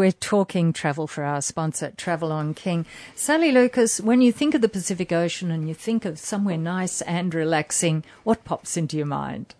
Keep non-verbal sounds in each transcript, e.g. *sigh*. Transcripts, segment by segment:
We're talking travel for our sponsor, Travel on King. Sally Lucas, when you think of the Pacific Ocean and you think of somewhere nice and relaxing, what pops into your mind?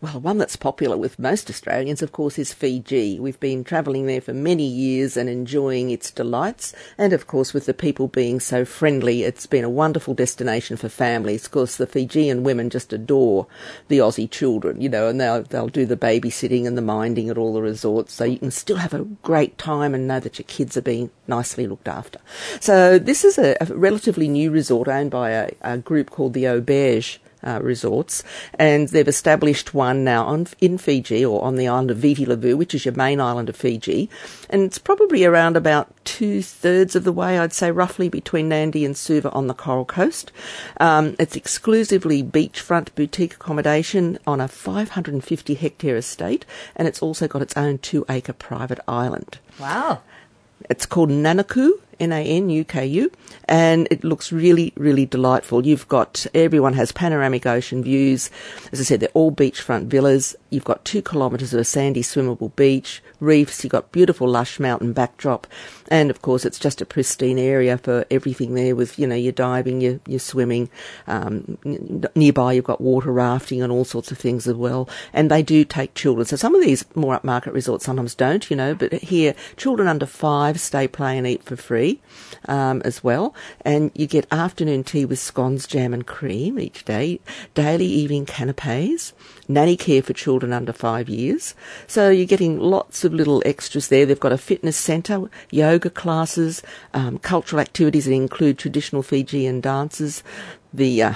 Well, one that's popular with most Australians, of course, is Fiji. We've been travelling there for many years and enjoying its delights. And of course, with the people being so friendly, it's been a wonderful destination for families. Of course, the Fijian women just adore the Aussie children, you know, and they'll, they'll do the babysitting and the minding at all the resorts. So you can still have a great time and know that your kids are being nicely looked after. So this is a, a relatively new resort owned by a, a group called the Auberge uh, resorts, and they've established one now on, in Fiji or on the island of Viti Levu, which is your main island of Fiji, and it's probably around about two thirds of the way, I'd say, roughly between Nadi and Suva on the Coral Coast. Um, it's exclusively beachfront boutique accommodation on a 550 hectare estate, and it's also got its own two acre private island. Wow. It's called Nanuku N-A-N-U-K-U, and it looks really, really delightful. You've got, everyone has panoramic ocean views. As I said, they're all beachfront villas. You've got two kilometres of a sandy swimmable beach, reefs, you've got beautiful lush mountain backdrop, and of course it's just a pristine area for everything there with, you know, your diving, your, your swimming. Um, nearby you've got water rafting and all sorts of things as well. And they do take children. So some of these more upmarket resorts sometimes don't, you know, but here children under five stay, play and eat for free um, as well. And you get afternoon tea with scones, jam and cream each day, daily evening canapes, nanny care for children under five years. So you're getting lots of little extras there. They've got a fitness centre, yoga classes, um, cultural activities that include traditional Fijian dances, the uh,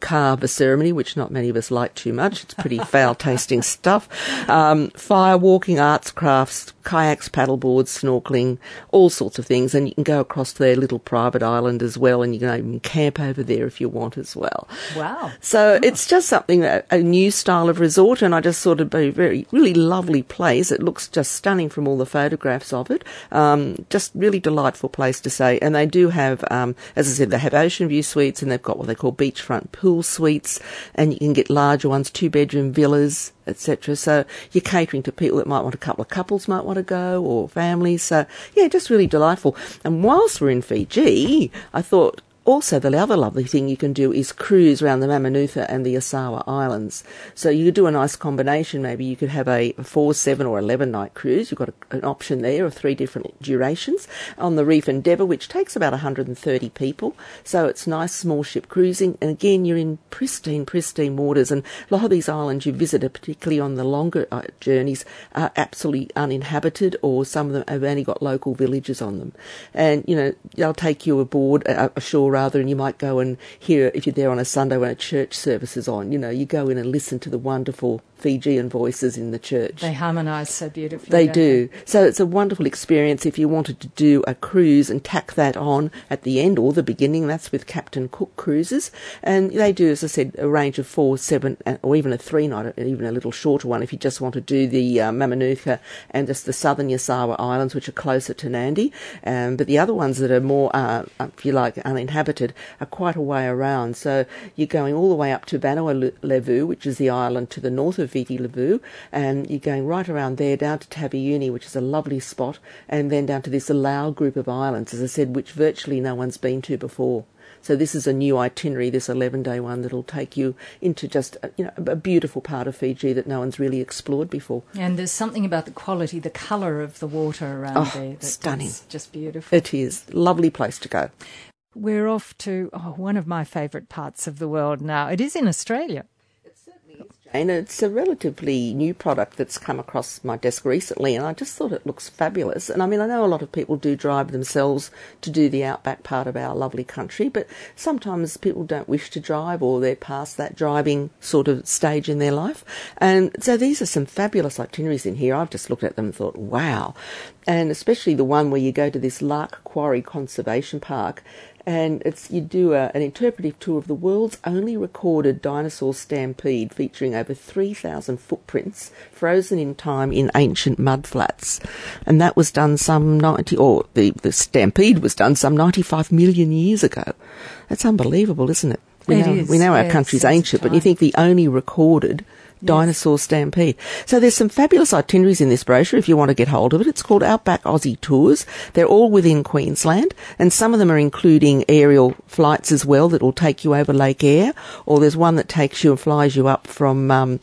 kava ceremony, which not many of us like too much. It's pretty *laughs* foul tasting stuff. Um, fire walking, arts, crafts, kayaks, paddleboards, snorkeling, all sorts of things. And you can go across to their little private island as well, and you can even camp over there if you want as well. Wow. So oh. it's just something, a, a, new style of resort, and I just thought it'd be a very, really lovely place. It looks just stunning from all the photographs of it. Um, just really delightful place to stay. And they do have, um, as I said, they have ocean view suites, and they've got what they call beachfront pool suites, and you can get larger ones, two bedroom villas, etc. So you're catering to people that might want a couple of couples might want to go or families. So yeah, just really delightful. And whilst we're in Fiji, I thought also, the other lovely thing you can do is cruise around the Mamanuca and the Yasawa Islands. So you could do a nice combination. Maybe you could have a four, seven, or eleven night cruise. You've got a, an option there of three different durations on the Reef Endeavour, which takes about 130 people. So it's nice small ship cruising. And again, you're in pristine, pristine waters. And a lot of these islands you visit, particularly on the longer uh, journeys, are absolutely uninhabited, or some of them have only got local villages on them. And you know, they'll take you aboard uh, ashore rather, and you might go and hear, if you're there on a Sunday when a church service is on, you know, you go in and listen to the wonderful Fijian voices in the church. They harmonise so beautifully. They do. They? So it's a wonderful experience if you wanted to do a cruise and tack that on at the end or the beginning. That's with Captain Cook Cruises. And they do, as I said, a range of four, seven, or even a three night, even a little shorter one if you just want to do the uh, Mamanuca and just the southern Yasawa Islands, which are closer to Nadi. Um, but the other ones that are more, uh, if you like, uninhabited are quite a way around. So you're going all the way up to Vanua Levu, which is the island to the north of Viti Levu, and you're going right around there down to Taveuni, which is a lovely spot, and then down to this Alau group of islands, as I said, which virtually no one's been to before. So this is a new itinerary, this 11-day one that'll take you into just uh, you know a beautiful part of Fiji that no one's really explored before. And there's something about the quality, the colour of the water around oh, there. That's stunning. Just beautiful. It is. Lovely place to go. We're off to oh, one of my favourite parts of the world now. It is in Australia. And it's a relatively new product that's come across my desk recently, and I just thought it looks fabulous. And I mean, I know a lot of people do drive themselves to do the outback part of our lovely country, but sometimes people don't wish to drive or they're past that driving sort of stage in their life. And so these are some fabulous itineraries in here. I've just looked at them and thought, wow. And especially the one where you go to this Lark Quarry Conservation Park and it's you do a, an interpretive tour of the world's only recorded dinosaur stampede featuring over 3,000 footprints frozen in time in ancient mudflats. And that was done some 90, or the, the stampede was done some 95 million years ago. That's unbelievable, isn't it? We it know, is. we know our country's ancient, but you think the only recorded Dinosaur Stampede. So there's some fabulous itineraries in this brochure if you want to get hold of it. It's called Outback Aussie Tours. They're all within Queensland and some of them are including aerial flights as well that will take you over Lake Eyre or there's one that takes you and flies you up from um,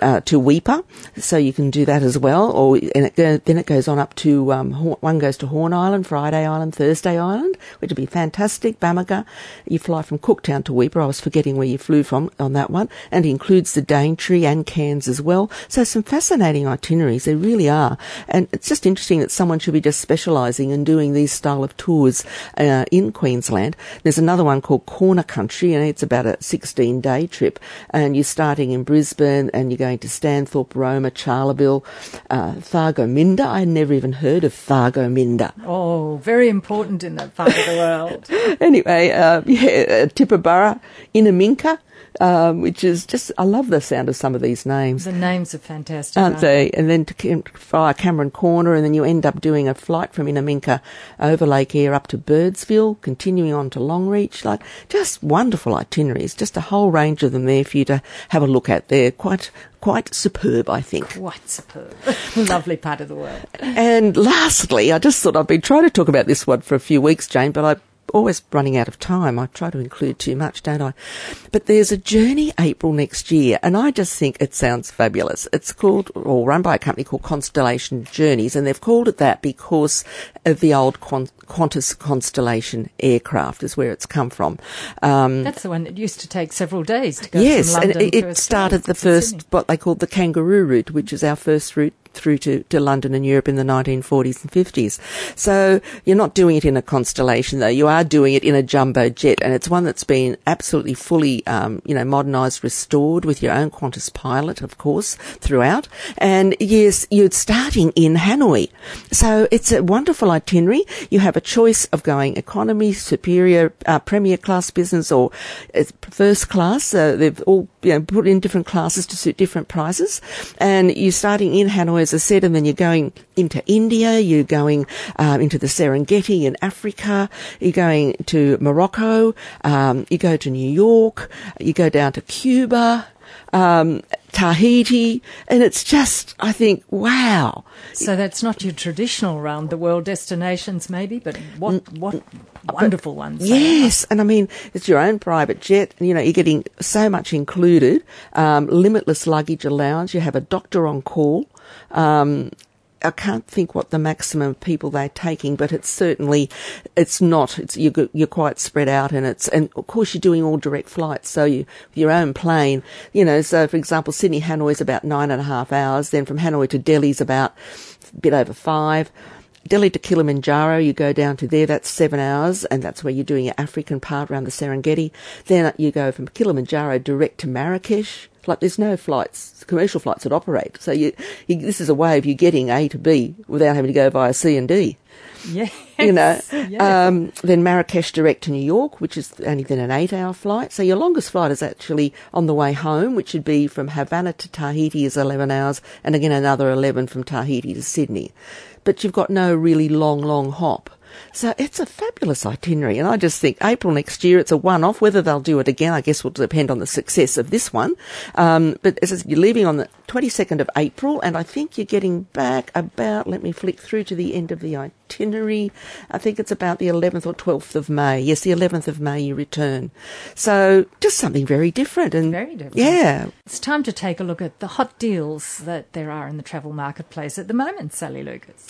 uh, to Weipa, so you can do that as well. Or and it then it goes on up to um, one goes to Horn Island, Friday Island, Thursday Island, which would be fantastic. Bamaga, you fly from Cooktown to Weipa. I was forgetting where you flew from on that one, and includes the Daintree and Cairns as well. So some fascinating itineraries. There really are, and it's just interesting that someone should be just specialising in doing these style of tours uh, in Queensland. There's another one called Corner Country, and it's about a 16 day trip, and you're starting in Brisbane and you going to Stanthorpe, Roma, Charleville, uh, Thargomindah. I never even heard of Thargomindah. Oh, very important in that part of the world. *laughs* anyway, uh, yeah, Tibooburra, Innamincka um, which is just, I love the sound of some of these names. The names are fantastic. Aren't, aren't they? And then to fire Cameron Corner, and then you end up doing a flight from Innamincka over Lake Eyre up to Birdsville, continuing on to Longreach. Like, just wonderful itineraries, just a whole range of them there for you to have a look at. They're quite, quite superb, I think. Quite superb. *laughs* Lovely part of the world. And lastly, I just thought I've been trying to talk about this one for a few weeks, Jane, but I always running out of time. I try to include too much, don't I? But there's a journey April next year, and I just think it sounds fabulous. It's called, or run by a company called Constellation Journeys, and they've called it that because of the old Qantas Constellation aircraft is where it's come from. Um, That's the one that used to take several days to go yes, and it, it started the first, what they called the kangaroo route, which is our first route through to, to London and Europe in the 1940s and 50s. So you're not doing it in a constellation though. You are doing it in a jumbo jet and it's one that's been absolutely fully, um, you know, modernised, restored with your own Qantas pilot, of course, throughout. And yes, you're starting in Hanoi. So it's a wonderful itinerary. You have a choice of going economy, superior, uh, premier class business or uh, first class. Uh, they've all, you know, put in different classes to suit different prices. And you're starting in Hanoi as I said, and then you're going into India, you're going um, into the Serengeti in Africa, you're going to Morocco, um, you go to New York, you go down to Cuba, um, Tahiti, and it's just, I think, wow. So that's not your traditional round the world destinations, maybe, but what what wonderful ones. Yes, and I mean it's your own private jet. You know, you're getting so much included. Um, limitless luggage allowance. You have a doctor on call. Um, I can't think what the maximum of people they're taking, but it's certainly, it's not, it's, you're, you're quite spread out and it's, and of course you're doing all direct flights. So you, your own plane, you know, so for example, Sydney Hanoi is about nine and a half hours. Then from Hanoi to Delhi is about a bit over five. Delhi to Kilimanjaro, you go down to there, that's seven hours, and that's where you're doing your African part around the Serengeti. Then you go from Kilimanjaro direct to Marrakesh. Like there's no flights, commercial flights that operate. So you, you, this is a way of you getting A to B without having to go via C and D. Yes. You know, yeah. *laughs* um, then Marrakesh direct to New York, which is only then an eight hour flight. So your longest flight is actually on the way home, which would be from Havana to Tahiti is 11 hours and again another 11 from Tahiti to Sydney. But you've got no really long, long hop. So it's a fabulous itinerary, and I just think April next year it's a one-off. Whether they'll do it again, I guess, will depend on the success of this one. Um, but as you're leaving on the 22nd of April, and I think you're getting back about. Let me flick through to the end of the itinerary. I think it's about the 11th or 12th of May. Yes, the 11th of May you return. So just something very different, and very different. Yeah, it's time to take a look at the hot deals that there are in the travel marketplace at the moment, Sally Lucas.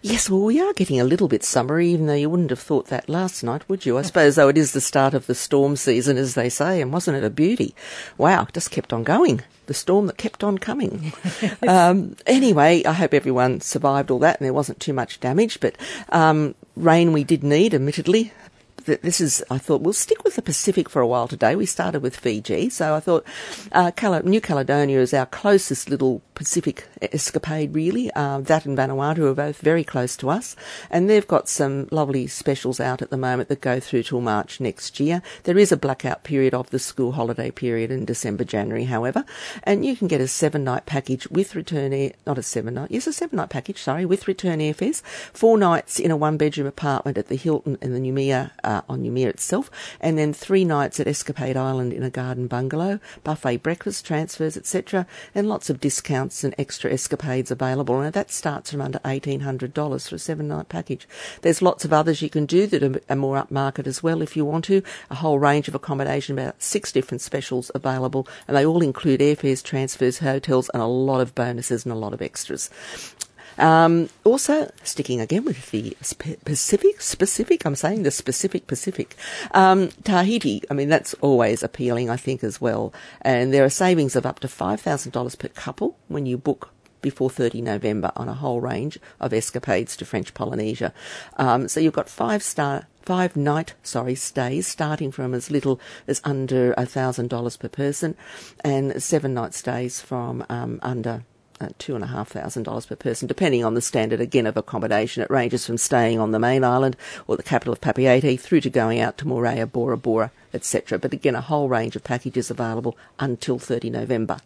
Yes, well, we are getting a little bit summery even though you wouldn't have thought that last night, would you? I suppose, though, it is the start of the storm season, as they say, and wasn't it a beauty? Wow, just kept on going. The storm that kept on coming. *laughs* um, anyway, I hope everyone survived all that and there wasn't too much damage, but um, rain we did need, admittedly this is, I thought, we'll stick with the Pacific for a while today. We started with Fiji, so I thought uh, New Caledonia is our closest little Pacific escapade, really. Uh, that and Vanuatu are both very close to us, and they've got some lovely specials out at the moment that go through till March next year. There is a blackout period of the school holiday period in December, January, however, and you can get a seven night package with return air, not a seven night, yes, a seven night package, sorry, with return airfares, four nights in a one bedroom apartment at the Hilton in the Noumea. Uh, uh, on Noumea itself, and then three nights at Escapade Island in a garden bungalow, buffet breakfast, transfers, etc., and lots of discounts and extra escapades available. And that starts from under $1,800 for a seven night package. There's lots of others you can do that are more upmarket as well if you want to. A whole range of accommodation, about six different specials available, and they all include airfares, transfers, hotels, and a lot of bonuses and a lot of extras. Um, also, sticking again with the Pacific, specific, I'm saying the specific Pacific, um, Tahiti, I mean, that's always appealing, I think, as well. And there are savings of up to $5,000 per couple when you book before 30 November on a whole range of escapades to French Polynesia. Um, so you've got five star five night sorry stays starting from as little as under a thousand dollars per person and seven night stays from um, under uh, two and a half thousand dollars per person, depending on the standard again of accommodation. It ranges from staying on the main island or the capital of Papeete through to going out to Moorea, Bora Bora, etc. But again, a whole range of packages available until 30 November.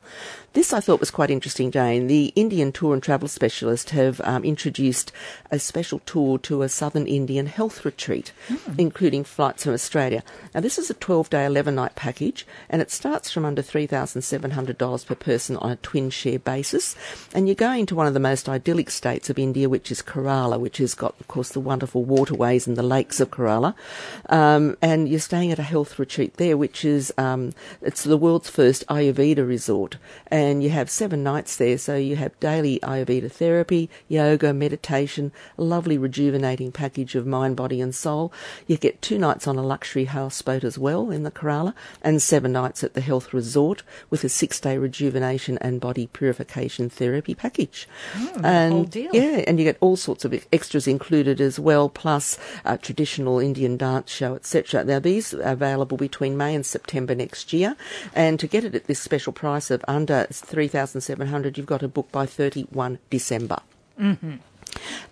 This I thought was quite interesting, Jane. The Indian Tour and Travel Specialist have um, introduced a special tour to a southern Indian health retreat, mm. including flights from Australia. Now, this is a 12 day, 11 night package, and it starts from under $3,700 per person on a twin share basis. And you're going to one of the most idyllic states of India, which is Kerala, which has got, of course, the wonderful waterways and the lakes of Kerala. Um, and you're staying at a health retreat there, which is um, it's the world's first Ayurveda resort, and you have seven nights there. So you have daily Ayurveda therapy, yoga, meditation, a lovely rejuvenating package of mind, body, and soul. You get two nights on a luxury houseboat as well in the Kerala, and seven nights at the health resort with a six-day rejuvenation and body purification therapy package. Mm, and yeah, and you get all sorts of extras included as well, plus a traditional Indian dance show, etc. Now these are available available between May and September next year. And to get it at this special price of under 3700 you've got to book by 31 December. Mm-hmm.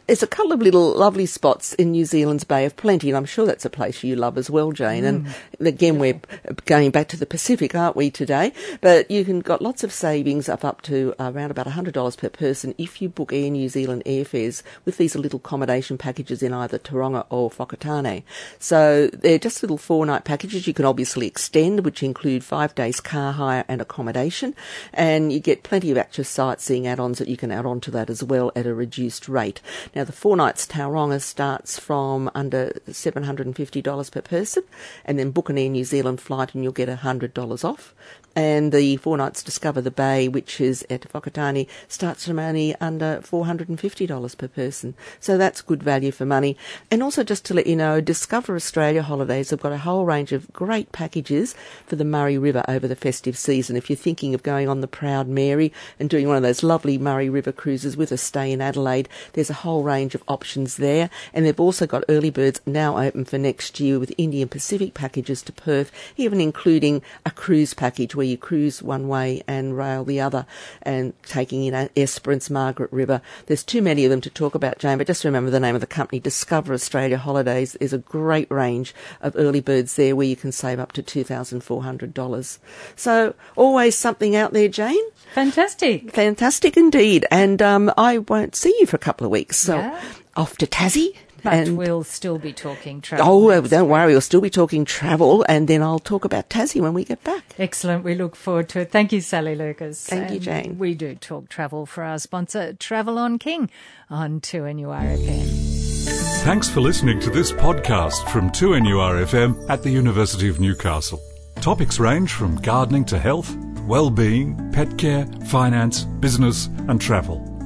There's a couple of little lovely spots in New Zealand's Bay of Plenty, and I'm sure that's a place you love as well, Jane. Mm. And again, we're going back to the Pacific, aren't we, today? But you can got lots of savings up up to around about $100 per person if you book Air New Zealand airfares with these little accommodation packages in either Tauranga or Whakatane. So they're just little four-night packages you can obviously extend, which include five days car hire and accommodation, and you get plenty of extra sightseeing add-ons that you can add on to that as well at a reduced rate. Now, the four nights Tauranga starts from under $750 per person, and then book an Air New Zealand flight and you'll get $100 off and the Four Nights Discover the Bay, which is at Whakatane, starts from only under $450 per person. So that's good value for money. And also just to let you know, Discover Australia Holidays have got a whole range of great packages for the Murray River over the festive season. If you're thinking of going on the Proud Mary and doing one of those lovely Murray River cruises with a stay in Adelaide, there's a whole range of options there. And they've also got early birds now open for next year with Indian Pacific packages to Perth, even including a cruise package where you cruise one way and rail the other, and taking in Esperance, Margaret River. There's too many of them to talk about, Jane, but just remember the name of the company, Discover Australia Holidays. There's a great range of early birds there where you can save up to $2,400. So always something out there, Jane. Fantastic. Fantastic indeed. And um, I won't see you for a couple of weeks. So yeah. off to Tassie but and we'll still be talking travel. Oh, don't worry, we'll still be talking travel, and then I'll talk about Tassie when we get back. Excellent. We look forward to it. Thank you, Sally Lucas. Thank and you, Jane. We do talk travel for our sponsor, Travel on King, on 2NURFM. Thanks for listening to this podcast from 2NURFM at the University of Newcastle. Topics range from gardening to health, well-being, pet care, finance, business and travel.